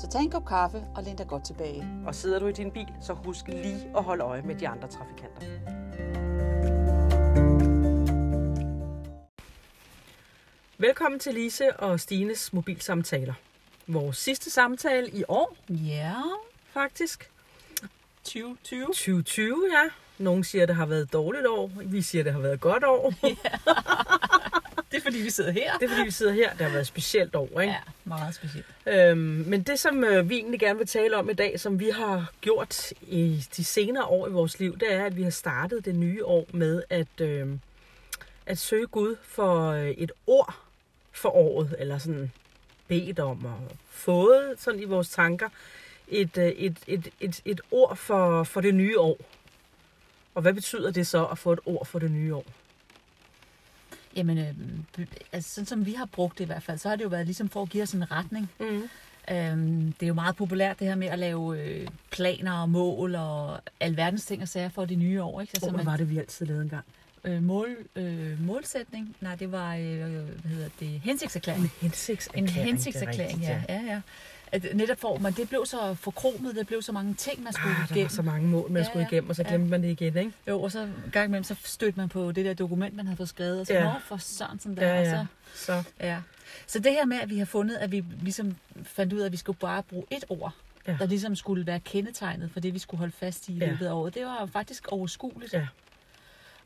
Så tag en kop kaffe og læn dig godt tilbage. Og sidder du i din bil, så husk lige at holde øje med de andre trafikanter. Velkommen til Lise og Stines mobilsamtaler. Vores sidste samtale i år, Ja, faktisk. 2020. 2020, ja. Nogle siger, at det har været et dårligt år. Vi siger, at det har været et godt år. Det er fordi, vi sidder her. Det er, fordi vi sidder her. Det har været et specielt år, ikke? Ja, meget specielt. Øhm, men det, som øh, vi egentlig gerne vil tale om i dag, som vi har gjort i de senere år i vores liv, det er, at vi har startet det nye år med at, øh, at søge Gud for øh, et ord for året, eller sådan bedt om og fået sådan i vores tanker et, øh, et, et, et, et ord for, for det nye år. Og hvad betyder det så at få et ord for det nye år? Jamen, øh, altså, sådan som vi har brugt det i hvert fald, så har det jo været ligesom for at give os en retning. Mm. Øhm, det er jo meget populært det her med at lave øh, planer og mål og alverdens ting og sager for det nye år. Ikke? Altså, hvad var det, vi altid lavede engang? Øh, mål, øh, målsætning. Nej, det var, øh, hvad hedder det, hensigtserklæring. En hensigtserklæring. En hensigtserklæring, ja. ja, ja. At netop for, men det blev så forkromet, det blev så mange ting, man skulle Ah, igennem. så mange mål, man Ja, skulle igennem, og så Ja. glemte man det igen, ikke? Jo, og så gang imellem, så stødte man på det der dokument, man havde fået skrevet, og så, Ja. for sådan sådan der. Ja, og ja. Så, Så, ja. så det her med, at vi har fundet, at vi ligesom fandt ud af, at vi skulle bare bruge et ord, Ja. der ligesom skulle være kendetegnet for det, vi skulle holde fast i i Ja. løbet af året, det var faktisk overskueligt. Ja.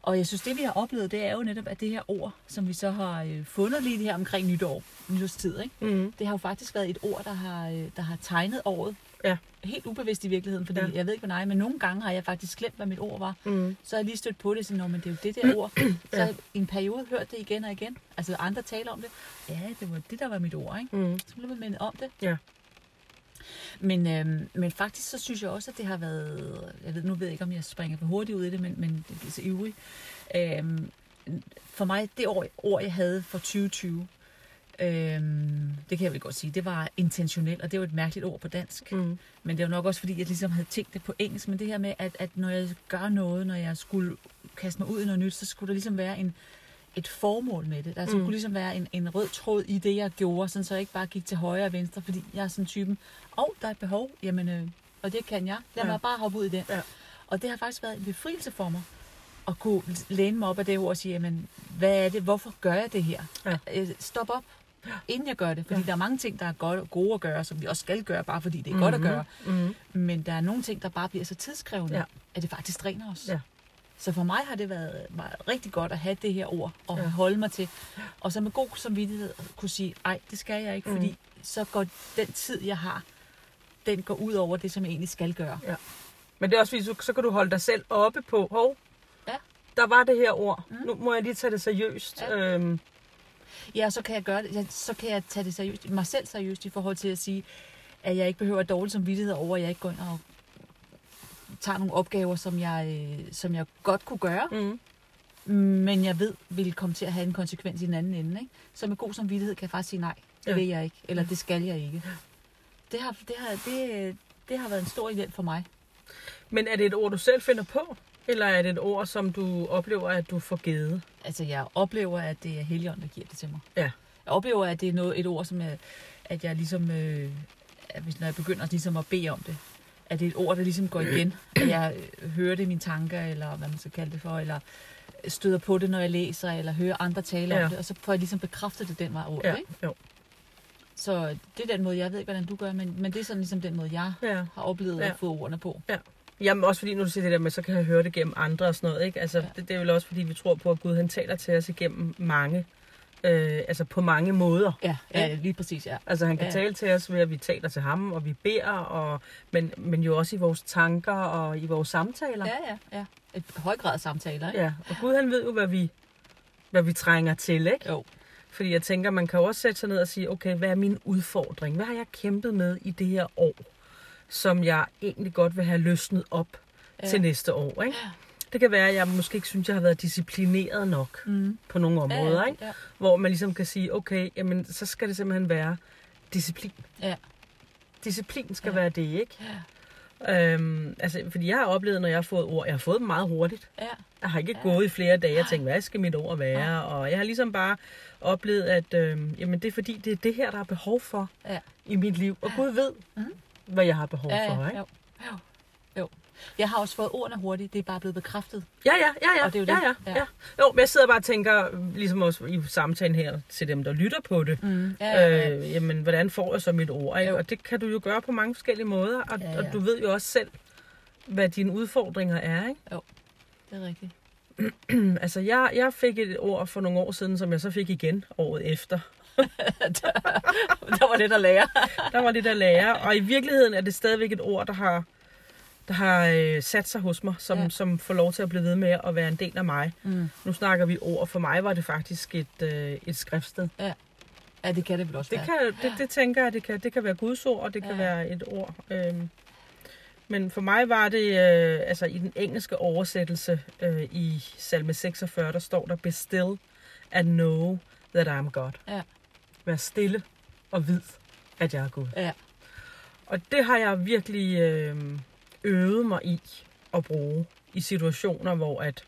Og jeg synes, det vi har oplevet, det er jo netop, at det her ord, som vi så har øh, fundet lige her omkring nytår, nytårstid, ikke? mm, det har jo faktisk været et ord, der har, øh, der har tegnet året. Ja. Helt ubevidst i virkeligheden, fordi Ja. jeg ved ikke, hvad nej, men nogle gange har jeg faktisk glemt, hvad mit ord var. mm, Så har jeg lige stødt på det, så men det er jo det der ord. Så Ja. har jeg i en periode hørt det igen og igen. Altså andre taler om det. Ja, det var det, der var mit ord, ikke? mm. Så blev man mindet om det. Ja. Men, øhm, men faktisk så synes jeg også, at det har været... Jeg ved, nu ved jeg ikke, om jeg springer for hurtigt ud i det, men, men det er så ivrig. Øhm, for mig, det år, ord, jeg havde for 2020, øhm, det kan jeg vel godt sige, det var intentionelt, og det var et mærkeligt ord på dansk. Mm. Men det var nok også, fordi jeg ligesom havde tænkt det på engelsk. Men det her med, at, at når jeg gør noget, når jeg skulle kaste mig ud i noget nyt, så skulle der ligesom være en, et formål med det. Der Mm. skulle ligesom være en, en rød tråd i det, jeg gjorde, sådan så jeg ikke bare gik til højre og venstre, fordi jeg er sådan typen, åh, oh, der er et behov, jamen, øh, og det kan jeg. Lad Ja. mig bare hoppe ud i det. Ja. Og det har faktisk været en befrielse for mig, at kunne læne mig op af det ord og sige, jamen, hvad er det, hvorfor gør jeg det her? Ja. Øh, Stop op, inden jeg gør det. Fordi Ja. der er mange ting, der er godt, gode at gøre, som vi også skal gøre, bare fordi det er mm-hmm. godt at gøre. Mm. Men der er nogle ting, der bare bliver så tidskrævende, ja. at det faktisk dræner os. Ja. Så for mig har det været, været rigtig godt at have det her ord og Ja. ja. holde mig til. Og så med god samvittighed kunne sige, ej, det skal jeg ikke, Mm. fordi så går den tid, jeg har, den går ud over det, som jeg egentlig skal gøre. Men det er også fordi, så, så kan du holde dig selv oppe på, hov, Ja. der var det her ord. Mm. Nu må jeg lige tage det seriøst. Ja. Øhm, Ja, så kan jeg gøre det. Ja, så kan jeg tage det seriøst, mig selv seriøst i forhold til at sige, at jeg ikke behøver at dårlig samvittighed over, at jeg ikke går ind og tager nogle opgaver, som jeg, øh, som jeg godt kunne gøre. mm. men jeg ved, vil komme til at have en konsekvens i den anden ende. Ikke? Så med god samvittighed kan jeg faktisk sige nej, det Ja. vil jeg ikke, eller det skal jeg ikke. Det har, det, har, det, det har været en stor hjælp for mig. Men er det et ord, du selv finder på? Eller er det et ord, som du oplever, at du får givet? Altså, jeg oplever, at det er Helligånden, der giver det til mig. Ja. Jeg oplever, at det er noget, et ord, som jeg, at jeg ligesom, øh, at hvis, når jeg begynder ligesom at bede om det, at det er et ord, der ligesom går igen, at jeg øh, hører det i mine tanker, eller hvad man skal kalde det for, eller støder på det, når jeg læser, eller hører andre tale Ja. om det, og så får jeg ligesom bekræftet det den vej ord, Ja, ikke? jo. Så det er den måde, jeg ved ikke, hvordan du gør, men, men det er sådan ligesom den måde, jeg Ja. har oplevet Ja. at få ordene på. Jamen også fordi, nu du siger det der med, så kan jeg høre det gennem andre og sådan noget, ikke? Altså, ja. Ja. det, det er vel også fordi, vi tror på, at Gud han taler til os igennem mange, øh, altså på mange måder. Ja, ja lige præcis, ja. Altså han kan ja. Ja. tale til os ved, at vi taler til ham, og vi beder, og, men, men jo også i vores tanker og i vores samtaler. Ja, ja, ja. Et høj grad samtaler, ikke? ja. Og Gud han ved jo, hvad vi, hvad vi trænger til, ikke? Jo. Fordi jeg tænker, man kan også sætte sig ned og sige, okay, hvad er min udfordring? Hvad har jeg kæmpet med i det her år? som jeg egentlig godt vil have løsnet op ja. til næste år. Ikke? Det kan være, at jeg måske ikke synes, jeg har været disciplineret nok Mm. på nogle områder. ja, Ikke? ja. Hvor man ligesom kan sige, okay, jamen, så skal det simpelthen være disciplin. Ja. Disciplin skal Ja. ja. være det, ikke? Ja. Øhm, altså, fordi jeg har oplevet, når jeg har fået ord, jeg har fået dem meget hurtigt. Ja. Jeg har ikke Ja. ja. gået i flere dage og tænkt, hvad skal mit ord være? Nej. Og jeg har ligesom bare oplevet, at øhm, jamen, det er fordi, det er det her, der er behov for Ja. i mit liv. Og Gud ved, Mhm. hvad jeg har behov Ja, for. ja, Ikke? jo, jo. Jeg har også fået ordene hurtigt. Det er bare blevet bekræftet. Ja, ja, ja, ja. Og det er jo ja, det. ja, Ja. ja. Jo, men jeg sidder bare og tænker, ligesom også i samtalen her til dem, der lytter på det, Mm. Ja, ja, ja. Øh, jamen, hvordan får jeg så mit ord? Ikke? Jo. Og det kan du jo gøre på mange forskellige måder, og, Ja, ja, ja. ja. og du ved jo også selv, hvad dine udfordringer er. Ikke? det er rigtigt. altså, jeg, jeg fik et ord for nogle år siden, som jeg så fik igen året efter. Der var lidt at lære. Der var det der lære, og i virkeligheden er det stadigvæk et ord, der har, der har øh, sat sig hos mig, som, Ja. ja. som får lov til at blive ved med at være en del af mig. Mm. Nu snakker vi ord. For mig var det faktisk et, øh, et skriftsted. Ja, det kan det vel også Det, være. kan, det, det tænker jeg, det kan, det kan være Guds ord, og det kan Ja. være et ord. Øhm, men for mig var det, øh, altså i den engelske oversættelse øh, i salme 46, der står der, Be still and know that I am God. Ja. Vær stille og vid, at jeg er Gud. Ja. Og det har jeg virkelig øh, øvet mig i at bruge i situationer, hvor at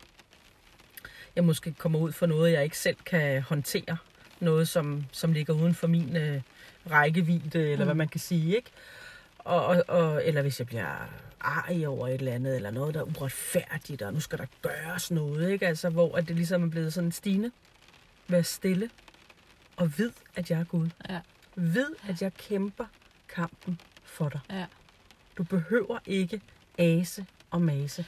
jeg måske kommer ud for noget, jeg ikke selv kan håndtere. Noget, som, som ligger uden for min øh, rækkevidde, eller Mm. hvad man kan sige. ikke? Og, og, og, eller hvis jeg bliver arg over et eller andet, eller noget, der er uretfærdigt, og nu skal der gøres noget, ikke? Altså, hvor at det ligesom er blevet sådan stigende. Vær stille, og vid, at jeg er Gud. Ja. Vid, at jeg kæmper kampen for dig. Ja. Du behøver ikke ase og mase,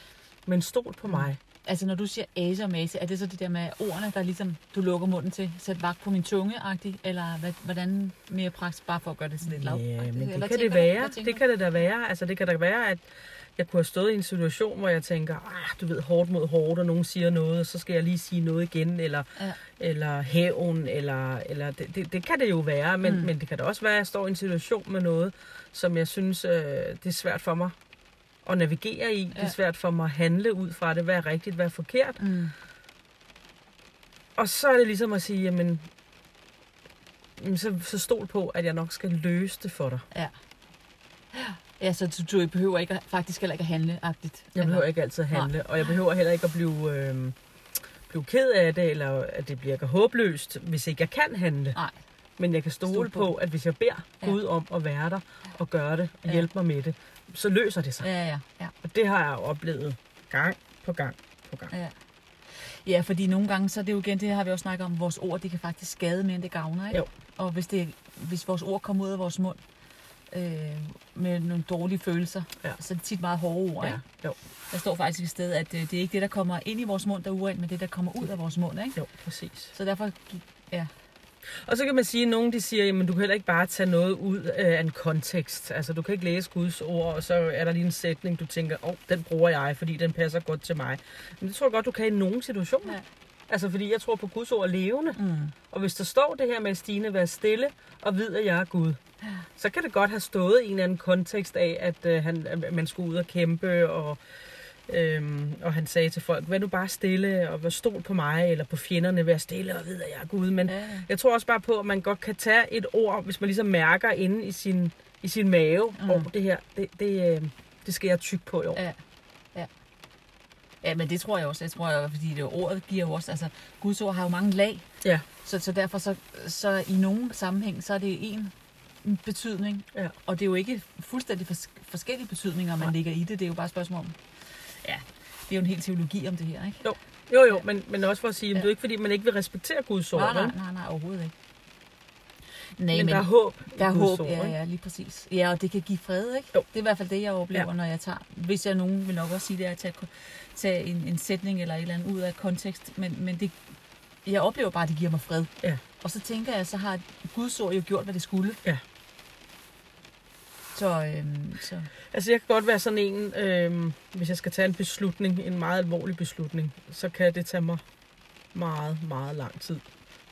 men stol på Mm. mig. Altså, når du siger ase og mase, er det så det der med ordene, der ligesom du lukker munden til? Sæt vagt på min tunge -agtigt, Eller hvad, hvordan mere praktisk, bare for at gøre det sådan lidt lav? Ja, men det Eller kan det være. Det kan det da være. Altså, det kan da være, at jeg kunne have stået i en situation, hvor jeg tænker, ah, du ved, hårdt mod hårdt, og nogen siger noget, og så skal jeg lige sige noget igen, eller, Ja. eller hævn, eller, eller det, det, det kan det jo være, men, Mm. men det kan da også være, at jeg står i en situation med noget, som jeg synes, øh, det er svært for mig at navigere i. Ja. Det Ja. er svært for mig at handle ud fra det, hvad er rigtigt, hvad er forkert. Mm. Og så er det ligesom at sige, jamen, så, så stol på, at jeg nok skal løse det for dig. Ja, så du, du behøver ikke at, faktisk heller ikke at handle agtigt. Jeg behøver ikke altid at handle, og jeg behøver heller ikke at blive, øh, blive ked af det, eller at det bliver håbløst, hvis ikke jeg kan handle. Nej. Men jeg kan stole, Stole på. på. på, at hvis jeg beder Ja. Gud om at være der og gøre det og Ja. hjælpe mig med det, så løser det sig. Ja, ja, ja. Og det har jeg oplevet gang på gang på gang. Ja. Ja, fordi nogle gange, så er det jo igen, det har vi også snakket om, vores ord, det kan faktisk skade mere, end det gavner, ikke? Jo. Og hvis, det, hvis vores ord kommer ud af vores mund øh, med nogle dårlige følelser, Ja. så er det tit meget hårde ord, Ja, ikke? jo, Der står faktisk et sted, at øh, det er ikke det, der kommer ind i vores mund, der er urent, men det, der kommer ud af vores mund, ikke? jo, præcis. Så derfor, ja, Og så kan man sige, at nogen de siger, at du kan heller ikke bare tage noget ud af en kontekst. Altså, du kan ikke læse Guds ord, og så er der lige en sætning, du tænker, åh, oh, den bruger jeg, fordi den passer godt til mig. Men det tror jeg godt, du kan i nogle situationer. Ja. Altså, fordi jeg tror på Guds ord er levende. mm, Og hvis der står det her med, Stine, vær stille og vid, at jeg er Gud, så kan det godt have stået i en eller anden kontekst af, at, øh, han, at man skulle ud og kæmpe, og, øhm, og han sagde til folk, vær nu bare stille, og vær stol på mig, eller på fjenderne, vær stille og vid, at jeg er Gud. Men ja, jeg tror også bare på, at man godt kan tage et ord, hvis man ligesom mærker inde i sin, i sin mave, Mm. og det her, det, det, øh, det skal jeg tykke på i år. ja, ja. Ja, men det tror jeg også. Jeg tror, jeg, fordi det, ordet giver jo også, altså Guds ord har jo mange lag, Ja. Så, så derfor så, så i nogen sammenhæng, så er det en betydning. Ja. Og det er jo ikke fuldstændig fors- forskellige betydninger, man Nej. lægger i det. Det er jo bare et spørgsmål om, ja, det er jo en hel teologi om det her, ikke? Jo, jo, men, men også for at sige, at Ja. det er jo ikke, fordi man ikke vil respektere Guds ord. Nej, nej, nej, nej, overhovedet ikke. Nej, Men, men der er håb der er Guds håb, ord, ja, ja, lige præcis. Ja, og det kan give fred, ikke? Jo. Det er i hvert fald det, jeg oplever, Ja. ja. når jeg tager... Hvis jeg nogen vil nok også sige, det at tage, tage en, en sætning eller et eller andet ud af kontekst, men, men det, jeg oplever bare, at det giver mig fred. Ja. Og så tænker jeg, så har Guds ord jo gjort, hvad det skulle. Ja. Så, øhm, så Altså, jeg kan godt være sådan en, øhm, hvis jeg skal tage en beslutning, en meget alvorlig beslutning, så kan det tage mig meget, meget lang tid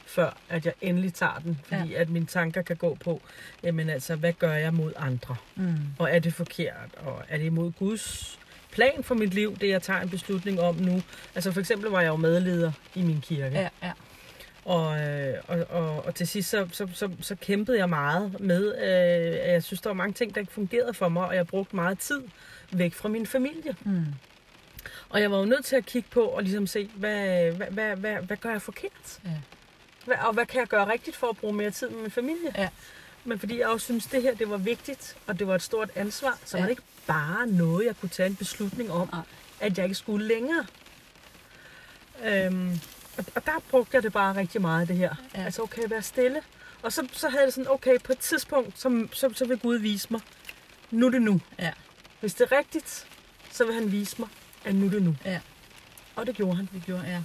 før at jeg endelig tager den. Fordi ja. at mine tanker kan gå på, jamen altså, hvad gør jeg mod andre? Mm. Og er det forkert? Og er det imod Guds plan for mit liv, det jeg tager en beslutning om nu? Altså for eksempel var jeg jo medleder i min kirke. Ja, ja. Og, øh, og, og, og til sidst så, så, så, så kæmpede jeg meget med, øh, jeg synes, der var mange ting, der ikke fungerede for mig, og jeg brugte meget tid væk fra min familie. Mm. Og jeg var jo nødt til at kigge på og ligesom se, hvad, hvad, hvad, hvad, hvad gør jeg forkert? Ja. Hvad, og hvad kan jeg gøre rigtigt for at bruge mere tid med min familie? Ja. Men fordi jeg også synes, det her det var vigtigt, og det var et stort ansvar, så Ja. var det ikke bare noget, jeg kunne tage en beslutning om, Nej. at jeg ikke skulle længere. Øhm, og, og der brugte jeg det bare rigtig meget, det her. Ja. Altså, okay, være stille. Og så, så havde jeg det sådan, okay, på et tidspunkt, så, så, så vil Gud vise mig, nu er det nu. Ja. Hvis det er rigtigt, så vil han vise mig, at nu er det nu. Ja. Og det gjorde han. Det gjorde jeg.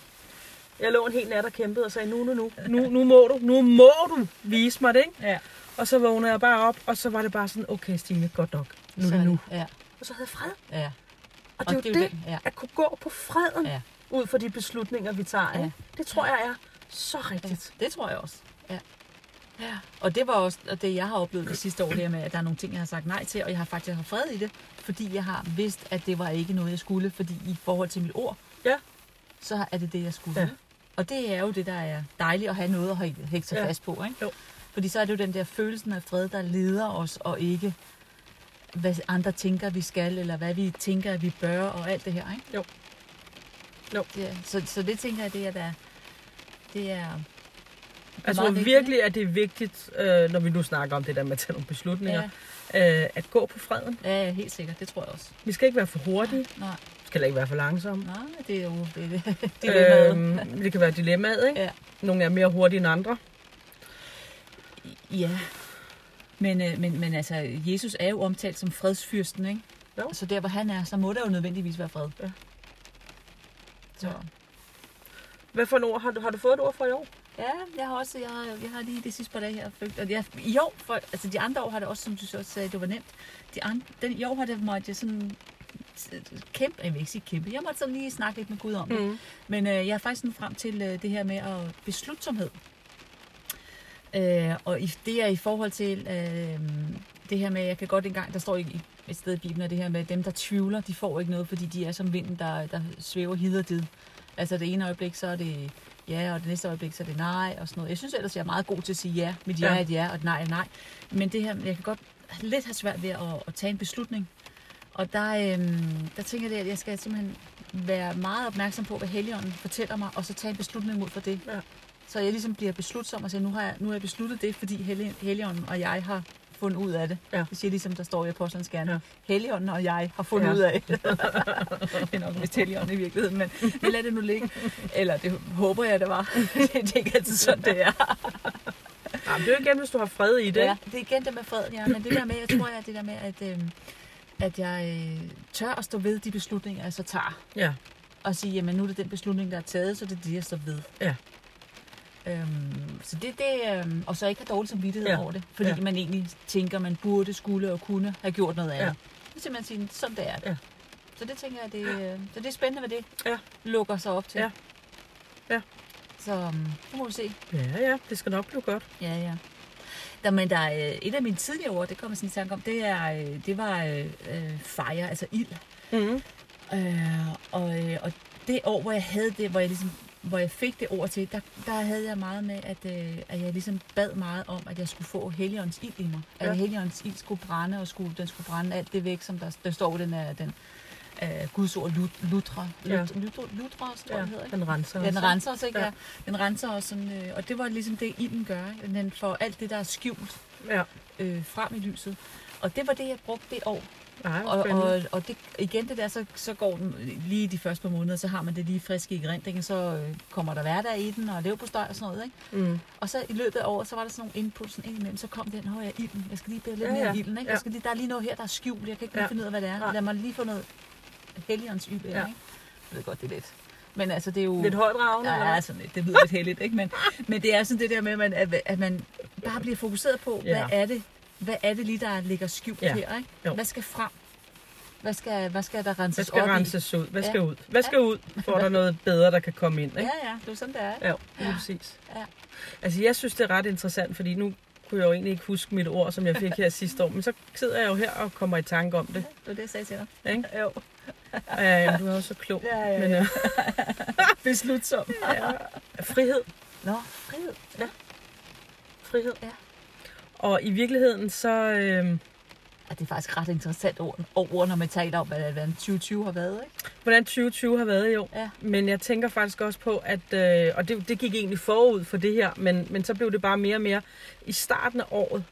Jeg lå en hel nat og kæmpede og sagde, nu, nu, nu, nu, nu må du, nu må du vise mig det, ikke? Ja. Og så vågnede jeg bare op, og så var det bare sådan, okay Stine, godt nok, nu er det nu. Ja, Og så havde jeg fred. ja. Og det er jo det, den, ja. at kunne gå på freden, Ja. Ud fra de beslutninger, vi tager. Ja. Ikke? Det tror jeg er så ja. rigtigt. Det tror jeg også. Ja. Ja. Og det var også og det, jeg har oplevet det sidste år, det med, at der er nogle ting, jeg har sagt nej til, og jeg har faktisk haft fred i det, fordi jeg har vidst, at det var ikke noget, jeg skulle, fordi i forhold til mit ord, Ja. så er det det, jeg skulle. Ja. Og det er jo det, der er dejligt at have noget at hæ- hægte sig Ja. ja. fast på. Ikke? Jo. Fordi så er det jo den der følelsen af fred, der leder os, og ikke hvad andre tænker, vi skal, eller hvad vi tænker, at vi bør, og alt det her. Ikke? Jo. Jo. Ja, så, så det tænker jeg, det er der, det er, det er Jeg tror vigtigt, virkelig, at det er vigtigt, øh, når vi nu snakker om det der med at tage nogle beslutninger, øh, at gå på freden. Ja, ja, helt sikkert. Det tror jeg også. Vi skal ikke være for hurtige, Nej, vi skal heller ikke være for langsomme. nej det er jo det, det, dilemmaet. Øhm, det kan være dilemmaet, ikke? Ja. Nogle er mere hurtige end andre. Ja. Men, øh, men, men altså, Jesus er jo omtalt som fredsfyrsten, ikke? Jo. Så der, hvor han er, så må der jo nødvendigvis være fred. Ja. Så. Ja. Hvad for ord? Har du, har du fået et ord for i år? Ja, jeg har også, jeg har, jeg har lige de sidste par dage her følt, og jeg, i år, for, altså de andre år har det også, som du så også sagde, det var nemt. De andre, den, I år har det jeg sådan kæmpe, jeg vil ikke sige kæmpe, jeg måtte sådan lige snakke lidt med Gud om det. Mm. Men øh, jeg er faktisk nu frem til øh, det her med at beslutsomhed. Øh, og i, det er i forhold til øh, det her med, jeg kan godt engang, der står i, i et sted i Bibelen, at det her med dem, der tvivler, de får ikke noget, fordi de er som vinden, der, der svæver hid og did. Altså det ene øjeblik, så er det ja, og det næste øjeblik, så er det nej, og sådan noget. Jeg synes ellers, jeg er meget god til at sige ja. Mit ja Ja. er et ja, og et nej er et nej. Men det her, jeg kan godt lidt have svært ved at, at tage en beslutning. Og der, øhm, der tænker jeg, at jeg skal simpelthen være meget opmærksom på, hvad Helligånden fortæller mig, og så tage en beslutning ud fra det. Ja. Så jeg ligesom bliver beslutsom og siger, nu har jeg, nu har jeg besluttet det, fordi Hellig- Helligånden og jeg har fundet ud af det. Ja. Det siger ligesom, der står i Apostlenes Gerne. Ja. Helligånden og jeg har fundet Ja. ud af det. det er nok mest Helligånden i virkeligheden, men vi lader det nu ligge. Eller det håber jeg, det var. det er ikke altid sådan, det er. Ja, men det er jo igen, hvis du har fred i det. Ja, det er igen det med freden, ja. Men det der med, jeg tror, jeg, det der med, at, øh, at jeg øh, tør at stå ved de beslutninger, jeg så tager. Ja. Og sige, jamen nu er det den beslutning, der er taget, så det er det, jeg står ved. Ja. Øhm, så det, det øhm, og så ikke have dårlig samvittighed Ja. ja. over det, fordi Ja. ja. man egentlig tænker, man burde, skulle og kunne have gjort noget andet. Ja. Ja. Det er simpelthen sige, sådan det er. Ja. Så det tænker jeg, det, øh, så det er spændende, hvad det Ja. lukker sig op til. Ja. Ja. Så um, nu må vi se. Ja, ja, det skal nok blive godt. Ja, ja. Der, men der er øh, et af mine tidligere ord, det kommer sådan i tanke om, det, er, øh, det var øh, fire, altså ild. Mm. Øh, og, og det år, hvor jeg havde det, hvor jeg ligesom hvor jeg fik det ord til, der, der havde jeg meget med, at, øh, at jeg ligesom bad meget om, at jeg skulle få Helligåndens ild i mig. At Ja. Helligåndens ild skulle brænde, og skulle, den skulle brænde alt det væk, som der, der står den, er, den øh, Guds ord, lut, lutra. Ja. Lut, lutra, lutra, tror Ja, jeg, hedder, ikke? den renser. Ja, den også. renser os, ikke? Ja. Ja. Den renser os sådan, øh, og det var ligesom det, ilden gør. Den får alt det, der er skjult Ja. øh, frem i lyset. Og det var det, jeg brugte det år. Nej, Og, og, og det, igen det der, så, så går den lige de første par måneder, så har man det lige frisk i erindringen, så øh, kommer der hverdag i den, og leverpostej og sådan noget, ikke? Mm. Og så i løbet af året, så var der sådan nogle input sådan indimellem, så kom den, åh ja, ilden, jeg skal lige bede lidt Ja, mere ja. ilden, ikke? Jeg skal lige, der er lige noget her, der er skjult, jeg kan ikke lige Ja. finde ud af, hvad det er. Lad mig lige få noget helligåndens ild, Ja. ikke? Jeg ved godt, det er lidt. Men altså, det er jo... Lidt højt ravne, eller Ja, hvad? sådan lidt. Det lyder lidt heldigt, ikke? Men, men det er sådan det der med, at man, at man bare bliver fokuseret på, Ja. hvad er det, hvad er det lige, der ligger skjult Ja. her, ikke? Jo. Hvad skal frem? Hvad skal, hvad skal der renses Hvad skal op renses ud? Hvad Ja. skal ud? Hvad skal ud, for der er noget bedre, der kan komme ind? i? Ikke? Ja, ja, det er sådan, det er. Ja, lige præcis. Ja. Altså, jeg synes, det er ret interessant, fordi nu kunne jeg jo egentlig ikke huske mit ord, som jeg fik her sidste år, men så sidder jeg jo her og kommer i tanke om det. Det var det, jeg sagde til dig. Ikke? Jo. Ja, ja, du er jo så klog. Ja, ja, Men, ja. øh, Beslutsom. ja, frihed. Nå, frihed. Frihed. Ja. Og i virkeligheden, så... Øh, det er faktisk ret interessant ord, ord når man taler om, hvad, hvad 2020 har været, ikke? hvordan 2020 har været år. Ja. Men jeg tænker faktisk også på, at... Øh, og det, det gik egentlig forud for det her, men, men så blev det bare mere og mere... I starten af året,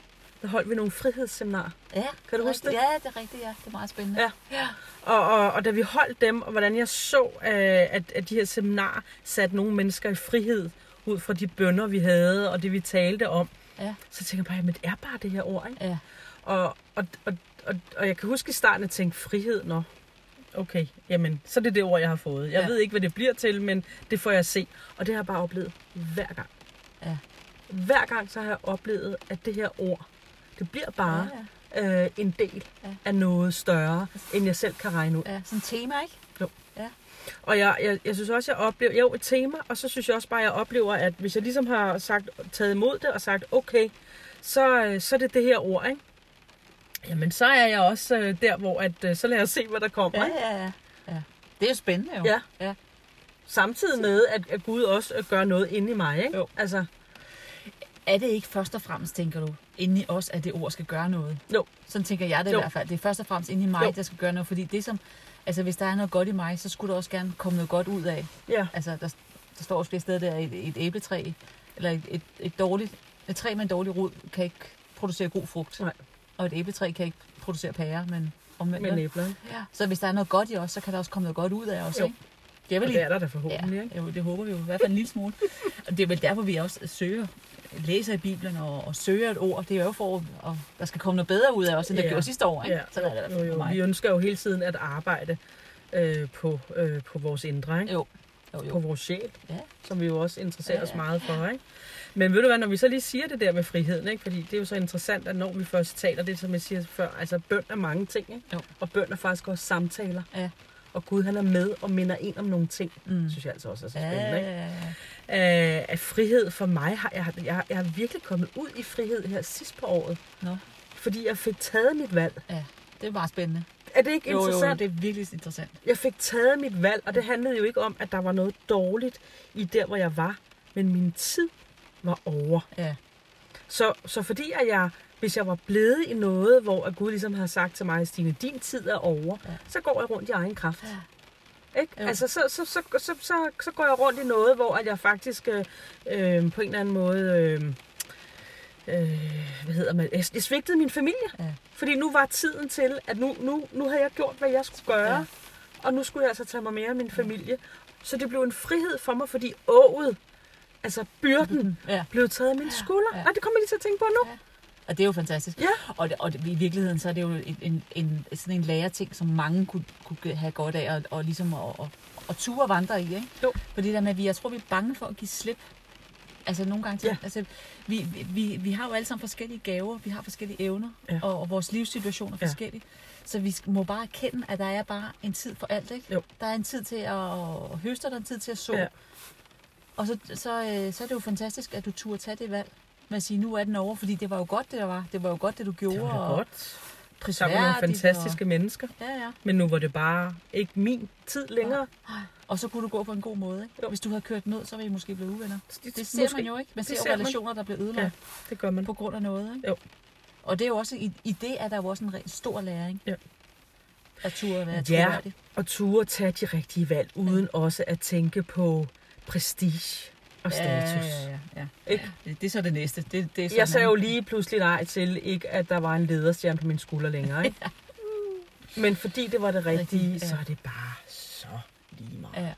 der holdt vi nogle frihedsseminarer. Ja, Kan du huske det? Ja, det er rigtigt, ja. Det er meget spændende. Ja. ja. Og, og, og da vi holdt dem, og hvordan jeg så, øh, at, at de her seminarer satte nogle mennesker i frihed ud fra de bønder, vi havde, og det vi talte om, Ja. så tænker jeg bare, jamen det er bare det her ord, ikke? Ja. Og, og, og, og, og jeg kan huske i starten at tænke, frihed, nå, okay, jamen, så er det det ord, jeg har fået. Jeg Ja. ved ikke, hvad det bliver til, men det får jeg se. Og det har jeg bare oplevet hver gang. Ja. Hver gang så har jeg oplevet, at det her ord, det bliver bare Ja, ja. øh, en del Ja. af noget større, end jeg selv kan regne ud. ja. Sådan et tema, ikke? Og jeg, jeg, jeg synes også, jeg oplever, jo et tema, og så synes jeg også bare, jeg oplever, at hvis jeg ligesom har sagt, taget imod det og sagt, okay, så, øh, så er det det her ord, ikke? Jamen, så er jeg også øh, der, hvor at, øh, så lad os se, hvad der kommer. Ja, ikke? ja, ja. ja. Det er jo spændende, jo. Ja. ja. Samtidig med, at, at Gud også øh, gør noget inde i mig, ikke? Jo. Altså, Er det ikke først og fremmest, tænker du, inde i os, at det ord skal gøre noget? Jo. Sådan tænker jeg det Jo. i hvert fald. Det er først og fremmest inde i mig, Jo. der skal gøre noget. Fordi det som, altså hvis der er noget godt i mig, så skulle der også gerne komme noget godt ud af. ja, Altså der, der står også flere steder der, et, et æbletræ, eller et, et, et dårligt, et træ med en dårlig rod, kan ikke producere god frugt. Nej. Og et æbletræ kan ikke producere pærer, men omvendt. næbler. ikke? Ja. Så hvis der er noget godt i os, så kan der også komme noget godt ud af os, Jo. ikke? Det er Og vel det er der da Ja, forhåbentlig, ikke? jo, det håber vi jo. I hvert fald en lille smule. Og det er vel derfor, vi også søger, læser i Bibelen og, og søger et ord. Det er jo for, at der skal komme noget bedre ud af os, end der Ja. gjorde sidste år. Ikke? Ja, Sådan er det jo, jo. mig. Vi ønsker jo hele tiden at arbejde øh, på, øh, på vores indre, ikke? Jo, jo, på jo. vores sjæl, Ja. som vi jo også interesserer Ja, os ja. meget for. Ikke? Men ved du hvad, når vi så lige siger det der med friheden, ikke? fordi det er jo så interessant, at når vi først taler det, som jeg siger før, altså bøn er mange ting, ikke? Jo. og bøn er faktisk også samtaler. Ja. Og Gud han er med og minder en om nogle ting, Mm. synes jeg altså også er så Ja, spændende. Ikke? ja, ja. Øh, at frihed for mig, har, jeg, har- jeg, jeg har virkelig kommet ud i frihed her sidst på året, Nå, fordi jeg fik taget mit valg. det er meget spændende. Er det ikke Jo, jo, interessant? det er virkelig interessant. Jeg fik taget mit valg, og det handlede jo ikke om, at der var noget dårligt i der, hvor jeg var, men min tid var over. Ja, Så, så fordi at jeg, hvis jeg var blevet i noget, hvor at Gud ligesom har sagt til mig, Stine, din tid er over, Ja. ja. så går jeg rundt i egen kraft. Ja. Ikke? Jo. Altså, så, så, så, så, så, så går jeg rundt i noget, hvor at jeg faktisk øh, øh, på en eller anden måde... Øh, øh, hvad hedder man? Jeg, svigtede min familie. Ja. Fordi nu var tiden til, at nu, nu, nu havde jeg gjort, hvad jeg skulle gøre. Ja. Ja. Og nu skulle jeg altså tage mig mere af min familie. Så det blev en frihed for mig, fordi ået, altså byrden, ja. blev taget af mine skuldre. Ja. Ja. Og det kommer jeg lige til at tænke på nu. Ja. Og det er jo fantastisk. Ja. Og, og i virkeligheden, så er det jo en, en, en, sådan en lærerting, som mange kunne, kunne have godt af, og, og ligesom at, at, at ture vandre i, ikke? Jo. For det der med, at vi, jeg tror, vi er bange for at give slip. Altså nogle gange, til, Ja. altså, vi, vi, vi har jo alle sammen forskellige gaver, vi har forskellige evner, Ja. og, og vores livssituation er Ja. forskellige. Så vi må bare erkende, at der er bare en tid for alt, ikke? Jo. Der er en tid til at høste, og der er en tid til at så. Ja. Og så, så, øh, så er det jo fantastisk, at du turde tage det valg med at sige, nu er den over, fordi det var jo godt, det der var. Det var jo godt, det du gjorde. Det var da og godt. Sammen med nogle fantastiske mennesker. Og, ja, ja. Men nu var det bare ikke min tid længere. Og så kunne du gå på en god måde, ikke? Jo. Hvis du havde kørt ud, så ville I måske blive uvenner. Det, Det ser måske, man jo ikke. Man ser ser man. relationer, der bliver ødelagt Ja, det gør man. på grund af noget, ikke? Jo. Og det er jo også, i, i det er der jo også en stor læring. Ja. At turde være Ja. Og ture tage de rigtige valg, uden også at tænke på prestige og status. Ja, ja, ja. ja. Ikke? Det, er så det næste. Det, det er Jeg sagde jo lige pludselig nej til, ikke at der var en lederstjerne på mine skuldre længere. Ikke? Men fordi det var det rigtige, Rigtigt, ja. så er det bare så lige meget. Ja.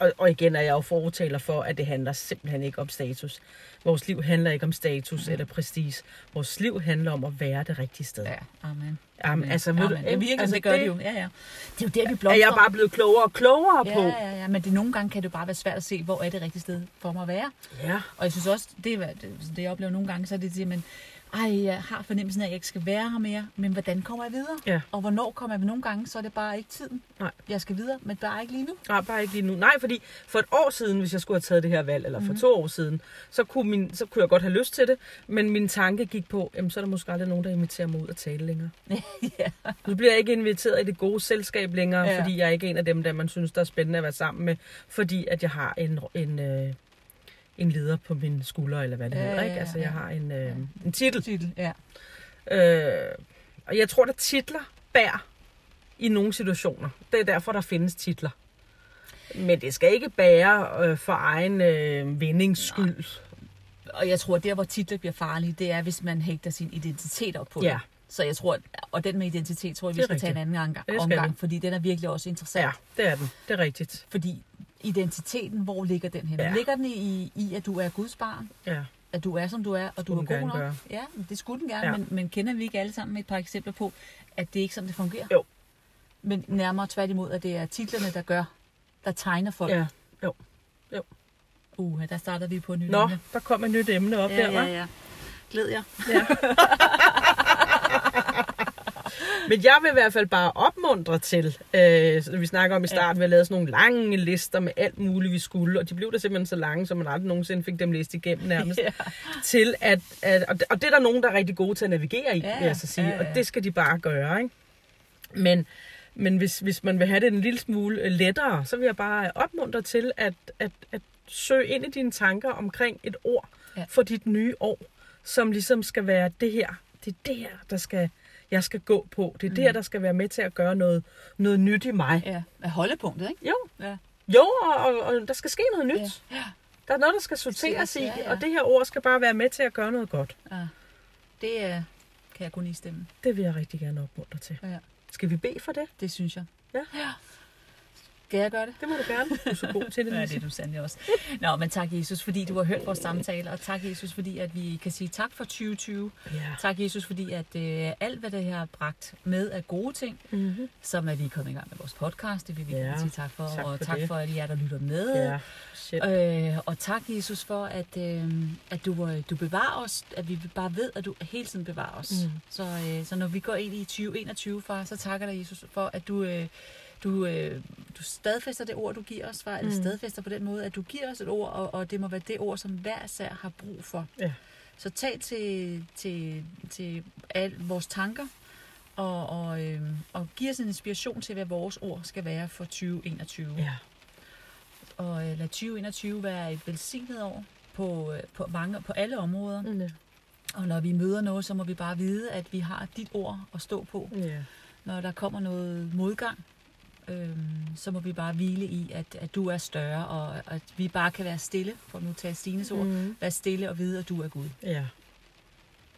Og, og, igen er jeg jo fortaler for, at det handler simpelthen ikke om status. Vores liv handler ikke om status Mm. eller prestige. Vores liv handler om at være det rigtige sted. Ja, amen. Jamen, altså, ved du, amen. Ja, virkelig, altså, det gør det, det- jo. Ja, ja. Det er jo der, vi Er blomstrer. jeg bare blevet klogere og klogere ja, på? ja, ja, men det, nogle gange kan det bare være svært at se, hvor er det rigtige sted for mig at være. Ja. Og jeg synes også, det er det, det jeg oplever nogle gange, så er det det, men ej, jeg har fornemmelsen af, at jeg ikke skal være her mere, men hvordan kommer jeg videre? Ja. Og hvornår kommer jeg? Nogle gange, så er det bare ikke tiden. Nej. Jeg skal videre, men bare ikke lige nu. Nej, bare ikke lige nu. Nej, fordi for et år siden, hvis jeg skulle have taget det her valg, eller for mm. to år siden, så kunne, min, så kunne jeg godt have lyst til det, men min tanke gik på, jamen, så er der måske aldrig nogen, der inviterer mig ud og tale længere. ja. Nu bliver jeg ikke inviteret i det gode selskab længere, ja. fordi jeg er ikke en af dem, der man synes, der er spændende at være sammen med, fordi at jeg har en, en, øh, en leder på min skulder, eller hvad det Ja, hedder, ikke? ja, Altså, ja. jeg har en, øh, en titel. Titel, ja. Øh, og jeg tror, der titler bær i nogle situationer. Det er derfor, der findes titler. Men det skal ikke bære øh, for egen øh, vindings skyld. Og jeg tror, at der, hvor titler bliver farlige, det er, hvis man hægter sin identitet op på Ja. det. Så jeg tror, at- og den med identitet, tror jeg, vi skal tage en rigtigt. anden gang, omgang, fordi den er virkelig også interessant. Ja, det er den. Det er rigtigt. Fordi identiteten, hvor ligger den henne? Ja. Ligger den i, i, at du er Guds barn? Ja. At du er, som du er, og du Skulle er den god nok? gøre. Ja, det skulle den gerne, Ja. men, men kender vi ikke alle sammen et par eksempler på, at det ikke er sådan, det fungerer? Jo. Men nærmere tværtimod, at det er titlerne, der gør, der tegner folk. Ja. Uh, der starter vi på et nyt Nå, emne. der kom et nyt emne op Ja, der, ja, ja. Glæd jer. Men jeg vil i hvert fald bare opmuntre til, øh, som vi snakker om i starten, vi har lavet sådan nogle lange lister med alt muligt, vi skulle, og de blev der simpelthen så lange, så man aldrig nogensinde fik dem læst igennem nærmest, Ja. til at, at og, det, og det er der nogen, der er rigtig gode til at navigere i, Ja, vil jeg så sige, ja, ja. og det skal de bare gøre, ikke? Men, men hvis, hvis man vil have det en lille smule øh, lettere, så vil jeg bare opmuntre til at, at, at søge ind i dine tanker omkring et ord Ja. for dit nye år, som ligesom skal være det her. Det er det her, der skal, jeg skal gå på. Det er det her, der skal være med til at gøre noget, noget nyt i mig. Ja, med holdepunktet, ikke? Jo, Ja. jo og, og, og der skal ske noget nyt. Ja. Der er noget, der skal sorteres Ja, i, ja. og det her ord skal bare være med til at gøre noget godt. ja. Det er, kan jeg kun i stemme. Det vil jeg rigtig gerne opmuntre til. Ja. Skal vi bede for det? Det synes jeg. Ja. ja. Skal jeg gøre det? Det må du gerne. Du er så god til det. Ja, det er du sandelig også. Nå, men tak Jesus, fordi du har hørt vores samtaler, og tak Jesus, fordi at vi kan sige tak for 2020. Ja. Tak Jesus, fordi at øh, alt, hvad det her har bragt med af gode ting, Mm-hmm. som at vi er kommet i gang med vores podcast, det vil vi Ja, gerne sige tak for, tak og for tak det. for alle jer, der lytter med. Ja, shit. Øh, og tak, Jesus, for, at, øh, at du, øh, du bevarer os, at vi bare ved, at du hele tiden bevarer os. Mm. Så, øh, så når vi går ind i 2021, far, så takker dig, Jesus, for, at du, øh, du, øh, du stadfæster det ord, du giver os, far, eller Mm. stadfæster på den måde, at du giver os et ord, og, og det må være det ord, som hver sær har brug for. Ja. Så tag til, til, til al vores tanker, og, og, øh, og giv os en inspiration til, hvad vores ord skal være for 2021 Ja. og øh, lad 2021 være et velsignet år på, øh, på, mange, på alle områder. Mm. Og når vi møder noget, så må vi bare vide, at vi har dit ord at stå på. Ja. Når der kommer noget modgang, øhm, så må vi bare hvile i, at, at du er større, og at vi bare kan være stille, for nu at tage Stines ord, Mm. være stille og vide, at du er Gud. ja.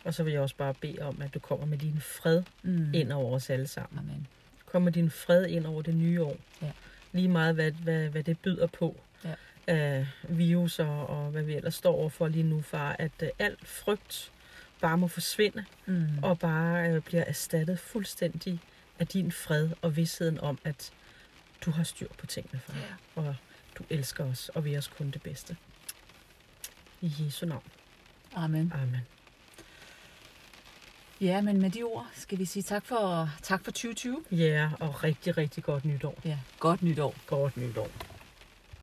Og så vil jeg også bare bede om, at du kommer med din fred Mm. ind over os alle sammen. Amen. Kom med din fred ind over det nye år. Ja. Lige meget, hvad, hvad, hvad det byder på. Ja. Af virus og, og hvad vi ellers står overfor lige nu, far. At uh, alt frygt bare må forsvinde. Mm. og bare øh, bliver erstattet fuldstændig af din fred og vidsheden om, at du har styr på tingene, far. Ja. Og du elsker os og vil os kun det bedste. I Jesu navn. Amen. Amen. Ja, men med de ord skal vi sige tak for, tak for 2020. Ja, og rigtig, rigtig godt nytår. Ja, godt nytår. Godt nytår.